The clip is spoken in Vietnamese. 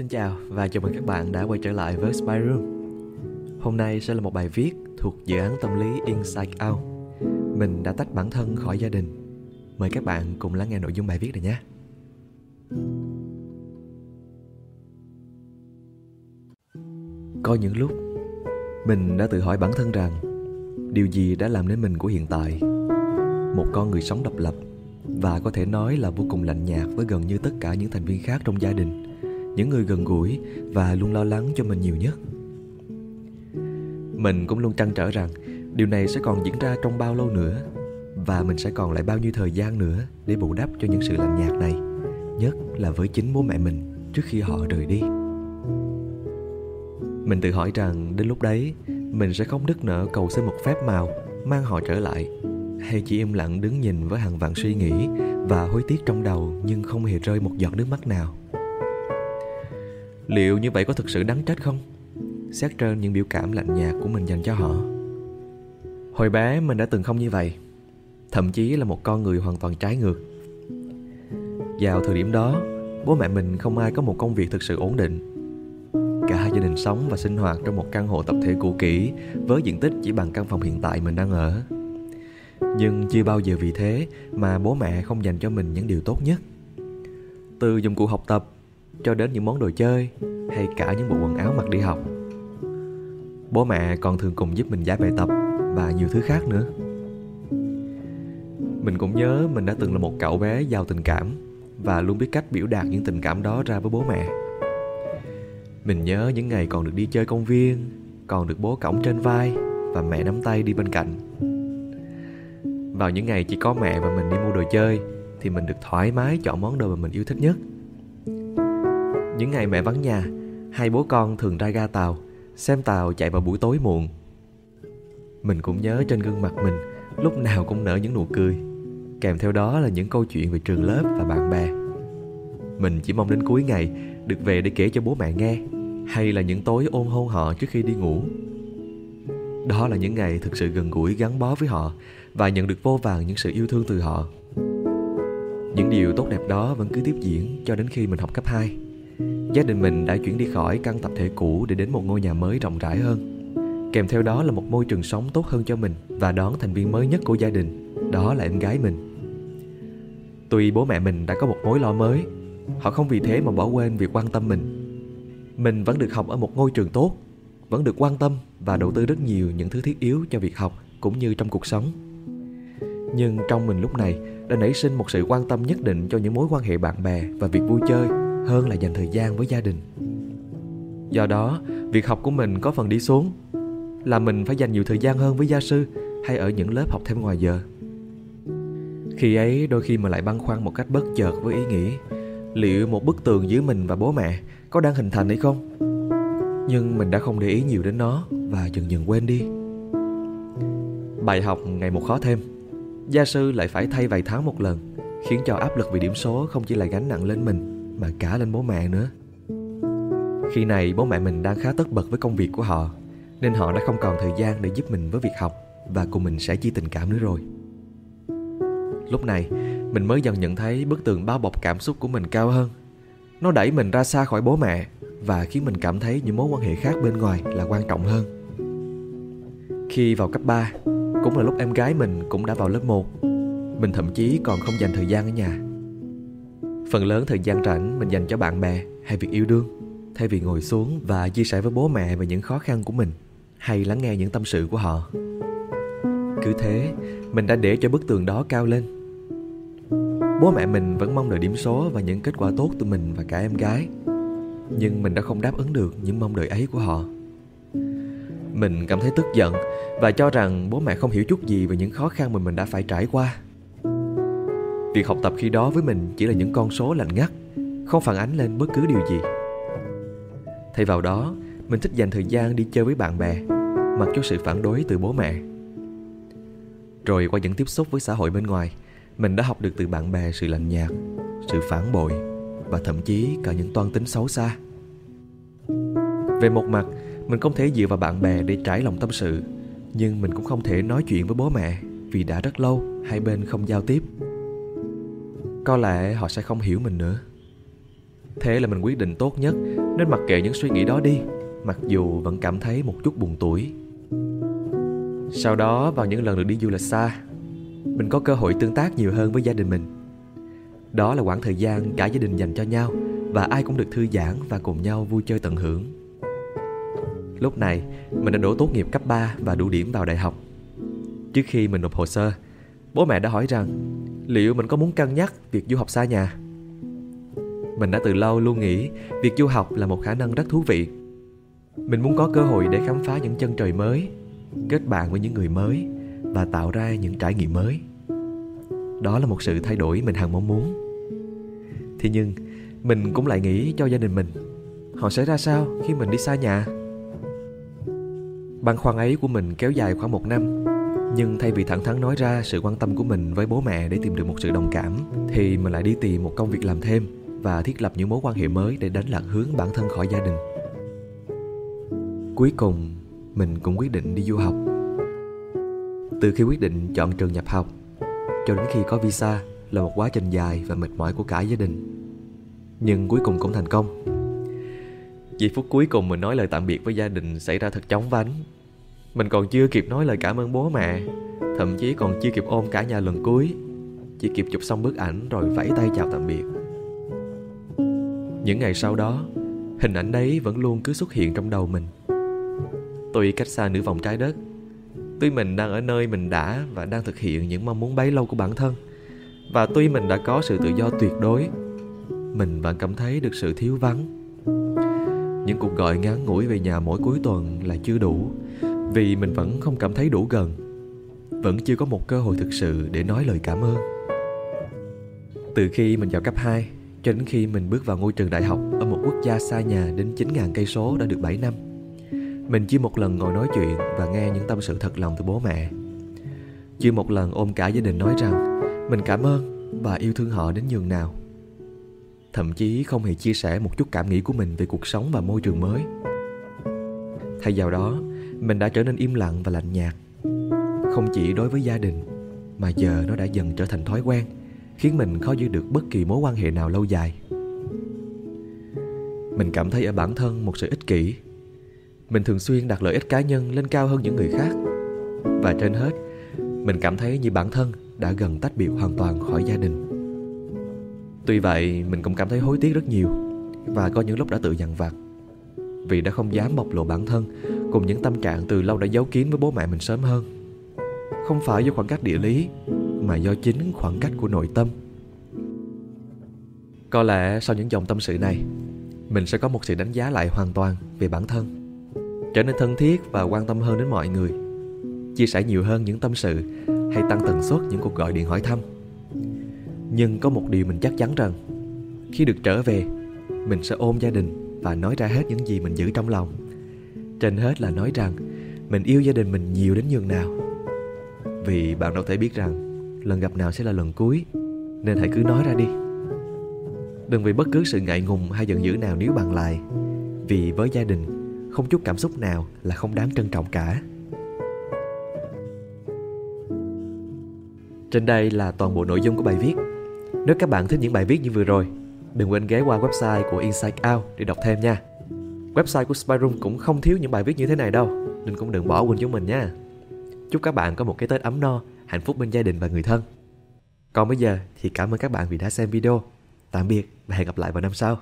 Xin chào và chào mừng các bạn đã quay trở lại với Spy Room. Hôm nay sẽ là một bài viết thuộc dự án tâm lý Inside Out. Mình đã tách bản thân khỏi gia đình. Mời các bạn cùng lắng nghe nội dung bài viết này nhé. Có những lúc, mình đã tự hỏi bản thân rằng điều gì đã làm nên mình của hiện tại. Một con người sống độc lập và có thể nói là vô cùng lạnh nhạt với gần như tất cả những thành viên khác trong gia đình những người gần gũi và luôn lo lắng cho mình nhiều nhất. Mình cũng luôn trăn trở rằng điều này sẽ còn diễn ra trong bao lâu nữa và mình sẽ còn lại bao nhiêu thời gian nữa để bù đắp cho những sự lạnh nhạt này, nhất là với chính bố mẹ mình trước khi họ rời đi. Mình tự hỏi rằng đến lúc đấy, mình sẽ không đứt nở cầu xin một phép màu mang họ trở lại, hay chỉ im lặng đứng nhìn với hàng vạn suy nghĩ và hối tiếc trong đầu nhưng không hề rơi một giọt nước mắt nào liệu như vậy có thực sự đáng trách không? Xét trên những biểu cảm lạnh nhạt của mình dành cho họ. Hồi bé mình đã từng không như vậy, thậm chí là một con người hoàn toàn trái ngược. Vào thời điểm đó, bố mẹ mình không ai có một công việc thực sự ổn định. Cả gia đình sống và sinh hoạt trong một căn hộ tập thể cũ kỹ với diện tích chỉ bằng căn phòng hiện tại mình đang ở. Nhưng chưa bao giờ vì thế mà bố mẹ không dành cho mình những điều tốt nhất. Từ dụng cụ học tập cho đến những món đồ chơi hay cả những bộ quần áo mặc đi học. Bố mẹ còn thường cùng giúp mình giải bài tập và nhiều thứ khác nữa. Mình cũng nhớ mình đã từng là một cậu bé giàu tình cảm và luôn biết cách biểu đạt những tình cảm đó ra với bố mẹ. Mình nhớ những ngày còn được đi chơi công viên, còn được bố cõng trên vai và mẹ nắm tay đi bên cạnh. Vào những ngày chỉ có mẹ và mình đi mua đồ chơi thì mình được thoải mái chọn món đồ mà mình yêu thích nhất những ngày mẹ vắng nhà, hai bố con thường ra ga tàu, xem tàu chạy vào buổi tối muộn. Mình cũng nhớ trên gương mặt mình lúc nào cũng nở những nụ cười, kèm theo đó là những câu chuyện về trường lớp và bạn bè. Mình chỉ mong đến cuối ngày được về để kể cho bố mẹ nghe, hay là những tối ôm hôn họ trước khi đi ngủ. Đó là những ngày thực sự gần gũi gắn bó với họ và nhận được vô vàng những sự yêu thương từ họ. Những điều tốt đẹp đó vẫn cứ tiếp diễn cho đến khi mình học cấp 2. Gia đình mình đã chuyển đi khỏi căn tập thể cũ để đến một ngôi nhà mới rộng rãi hơn. Kèm theo đó là một môi trường sống tốt hơn cho mình và đón thành viên mới nhất của gia đình, đó là em gái mình. Tuy bố mẹ mình đã có một mối lo mới, họ không vì thế mà bỏ quên việc quan tâm mình. Mình vẫn được học ở một ngôi trường tốt, vẫn được quan tâm và đầu tư rất nhiều những thứ thiết yếu cho việc học cũng như trong cuộc sống. Nhưng trong mình lúc này đã nảy sinh một sự quan tâm nhất định cho những mối quan hệ bạn bè và việc vui chơi hơn là dành thời gian với gia đình. Do đó, việc học của mình có phần đi xuống, là mình phải dành nhiều thời gian hơn với gia sư hay ở những lớp học thêm ngoài giờ. Khi ấy, đôi khi mình lại băn khoăn một cách bất chợt với ý nghĩ, liệu một bức tường giữa mình và bố mẹ có đang hình thành hay không? Nhưng mình đã không để ý nhiều đến nó và dần dần quên đi. Bài học ngày một khó thêm, gia sư lại phải thay vài tháng một lần, khiến cho áp lực vì điểm số không chỉ là gánh nặng lên mình mà cả lên bố mẹ nữa. Khi này bố mẹ mình đang khá tất bật với công việc của họ, nên họ đã không còn thời gian để giúp mình với việc học và cùng mình sẽ chia tình cảm nữa rồi. Lúc này, mình mới dần nhận thấy bức tường bao bọc cảm xúc của mình cao hơn. Nó đẩy mình ra xa khỏi bố mẹ và khiến mình cảm thấy những mối quan hệ khác bên ngoài là quan trọng hơn. Khi vào cấp 3 cũng là lúc em gái mình cũng đã vào lớp 1 mình thậm chí còn không dành thời gian ở nhà. Phần lớn thời gian rảnh mình dành cho bạn bè hay việc yêu đương Thay vì ngồi xuống và chia sẻ với bố mẹ về những khó khăn của mình Hay lắng nghe những tâm sự của họ. Cứ thế, mình đã để cho bức tường đó cao lên. Bố mẹ mình vẫn mong đợi điểm số và những kết quả tốt từ mình và cả em gái Nhưng mình đã không đáp ứng được những mong đợi ấy của họ. Mình cảm thấy tức giận và cho rằng bố mẹ không hiểu chút gì về những khó khăn mà mình đã phải trải qua. Việc học tập khi đó với mình chỉ là những con số lạnh ngắt, không phản ánh lên bất cứ điều gì. Thay vào đó, mình thích dành thời gian đi chơi với bạn bè, mặc cho sự phản đối từ bố mẹ. Rồi qua những tiếp xúc với xã hội bên ngoài, mình đã học được từ bạn bè sự lạnh nhạt, sự phản bội và thậm chí cả những toan tính xấu xa. Về một mặt, mình không thể dựa vào bạn bè để trải lòng tâm sự, nhưng mình cũng không thể nói chuyện với bố mẹ vì đã rất lâu hai bên không giao tiếp có lẽ họ sẽ không hiểu mình nữa. Thế là mình quyết định tốt nhất Nên mặc kệ những suy nghĩ đó đi, Mặc dù vẫn cảm thấy một chút buồn tuổi Sau đó, vào những lần được đi du lịch xa, Mình có cơ hội tương tác nhiều hơn với gia đình mình. Đó là khoảng thời gian cả gia đình dành cho nhau Và ai cũng được thư giãn và cùng nhau vui chơi tận hưởng. Lúc này, mình đã đổ tốt nghiệp cấp 3 và đủ điểm vào đại học. Trước khi mình nộp hồ sơ, Bố mẹ đã hỏi rằng Liệu mình có muốn cân nhắc việc du học xa nhà? Mình đã từ lâu luôn nghĩ Việc du học là một khả năng rất thú vị. Mình muốn có cơ hội để khám phá những chân trời mới, Kết bạn với những người mới Và tạo ra những trải nghiệm mới. Đó là một sự thay đổi mình hằng mong muốn. Thế nhưng, Mình cũng lại nghĩ cho gia đình mình, Họ sẽ ra sao khi mình đi xa nhà? Băn khoăn ấy của mình kéo dài khoảng một năm nhưng thay vì thẳng thắn nói ra sự quan tâm của mình với bố mẹ để tìm được một sự đồng cảm, thì mình lại đi tìm một công việc làm thêm và thiết lập những mối quan hệ mới để đánh lạc hướng bản thân khỏi gia đình. Cuối cùng, mình cũng quyết định đi du học. Từ khi quyết định chọn trường nhập học, cho đến khi có visa là một quá trình dài và mệt mỏi của cả gia đình. Nhưng cuối cùng cũng thành công. Giây phút cuối cùng mình nói lời tạm biệt với gia đình xảy ra thật chóng vánh mình còn chưa kịp nói lời cảm ơn bố mẹ, Thậm chí còn chưa kịp ôm cả nhà lần cuối. Chỉ kịp chụp xong bức ảnh rồi vẫy tay chào tạm biệt. Những ngày sau đó, Hình ảnh đấy vẫn luôn cứ xuất hiện trong đầu mình. Tuy cách xa nửa vòng trái đất, Tuy mình đang ở nơi mình đã và đang thực hiện những mong muốn bấy lâu của bản thân, Và tuy mình đã có sự tự do tuyệt đối, Mình vẫn cảm thấy được sự thiếu vắng. Những cuộc gọi ngắn ngủi về nhà mỗi cuối tuần là chưa đủ vì mình vẫn không cảm thấy đủ gần vẫn chưa có một cơ hội thực sự để nói lời cảm ơn từ khi mình vào cấp 2 cho đến khi mình bước vào ngôi trường đại học ở một quốc gia xa nhà đến 9.000 cây số đã được 7 năm. Mình chưa một lần ngồi nói chuyện và nghe những tâm sự thật lòng từ bố mẹ. Chưa một lần ôm cả gia đình nói rằng mình cảm ơn và yêu thương họ đến nhường nào. Thậm chí không hề chia sẻ một chút cảm nghĩ của mình về cuộc sống và môi trường mới. Thay vào đó, mình đã trở nên im lặng và lạnh nhạt. Không chỉ đối với gia đình, mà giờ nó đã dần trở thành thói quen, khiến mình khó giữ được bất kỳ mối quan hệ nào lâu dài. Mình cảm thấy ở bản thân một sự ích kỷ. Mình thường xuyên đặt lợi ích cá nhân lên cao hơn những người khác. Và trên hết, mình cảm thấy như bản thân đã gần tách biệt hoàn toàn khỏi gia đình. Tuy vậy, mình cũng cảm thấy hối tiếc rất nhiều và có những lúc đã tự dằn vặt vì đã không dám bộc lộ bản thân cùng những tâm trạng từ lâu đã giấu kín với bố mẹ mình sớm hơn. Không phải do khoảng cách địa lý, mà do chính khoảng cách của nội tâm. Có lẽ sau những dòng tâm sự này, mình sẽ có một sự đánh giá lại hoàn toàn về bản thân. Trở nên thân thiết và quan tâm hơn đến mọi người. Chia sẻ nhiều hơn những tâm sự hay tăng tần suất những cuộc gọi điện hỏi thăm. Nhưng có một điều mình chắc chắn rằng, khi được trở về, mình sẽ ôm gia đình và nói ra hết những gì mình giữ trong lòng trên hết là nói rằng mình yêu gia đình mình nhiều đến nhường nào. Vì bạn đâu thể biết rằng lần gặp nào sẽ là lần cuối, nên hãy cứ nói ra đi. Đừng vì bất cứ sự ngại ngùng hay giận dữ nào níu bằng lại, vì với gia đình, không chút cảm xúc nào là không đáng trân trọng cả. Trên đây là toàn bộ nội dung của bài viết. Nếu các bạn thích những bài viết như vừa rồi, đừng quên ghé qua website của Insight Out để đọc thêm nha. Website của Spyroom cũng không thiếu những bài viết như thế này đâu. Nên cũng đừng bỏ quên chúng mình nha. Chúc các bạn có một cái Tết ấm no, hạnh phúc bên gia đình và người thân. Còn bây giờ thì cảm ơn các bạn vì đã xem video. Tạm biệt và hẹn gặp lại vào năm sau.